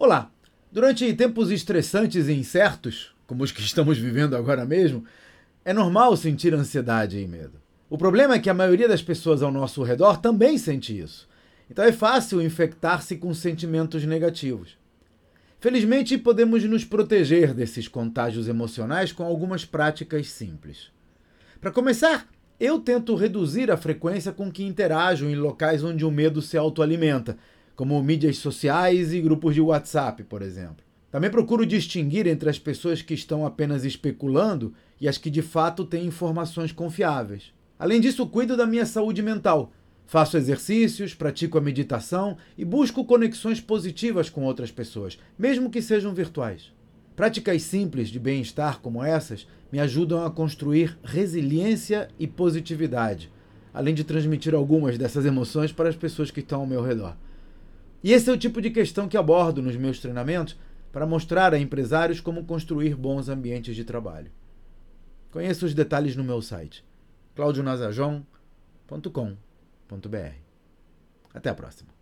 Olá! Durante tempos estressantes e incertos, como os que estamos vivendo agora mesmo, é normal sentir ansiedade e medo. O problema é que a maioria das pessoas ao nosso redor também sente isso. Então é fácil infectar-se com sentimentos negativos. Felizmente, podemos nos proteger desses contágios emocionais com algumas práticas simples. Para começar, eu tento reduzir a frequência com que interajo em locais onde o medo se autoalimenta, como mídias sociais e grupos de WhatsApp, por exemplo. Também procuro distinguir entre as pessoas que estão apenas especulando e as que de fato têm informações confiáveis. Além disso, cuido da minha saúde mental. Faço exercícios, pratico a meditação e busco conexões positivas com outras pessoas, mesmo que sejam virtuais. Práticas simples de bem-estar como essas me ajudam a construir resiliência e positividade, além de transmitir algumas dessas emoções para as pessoas que estão ao meu redor. E esse é o tipo de questão que abordo nos meus treinamentos para mostrar a empresários como construir bons ambientes de trabalho. Conheça os detalhes no meu site claudionazajon.com.br. Até a próxima.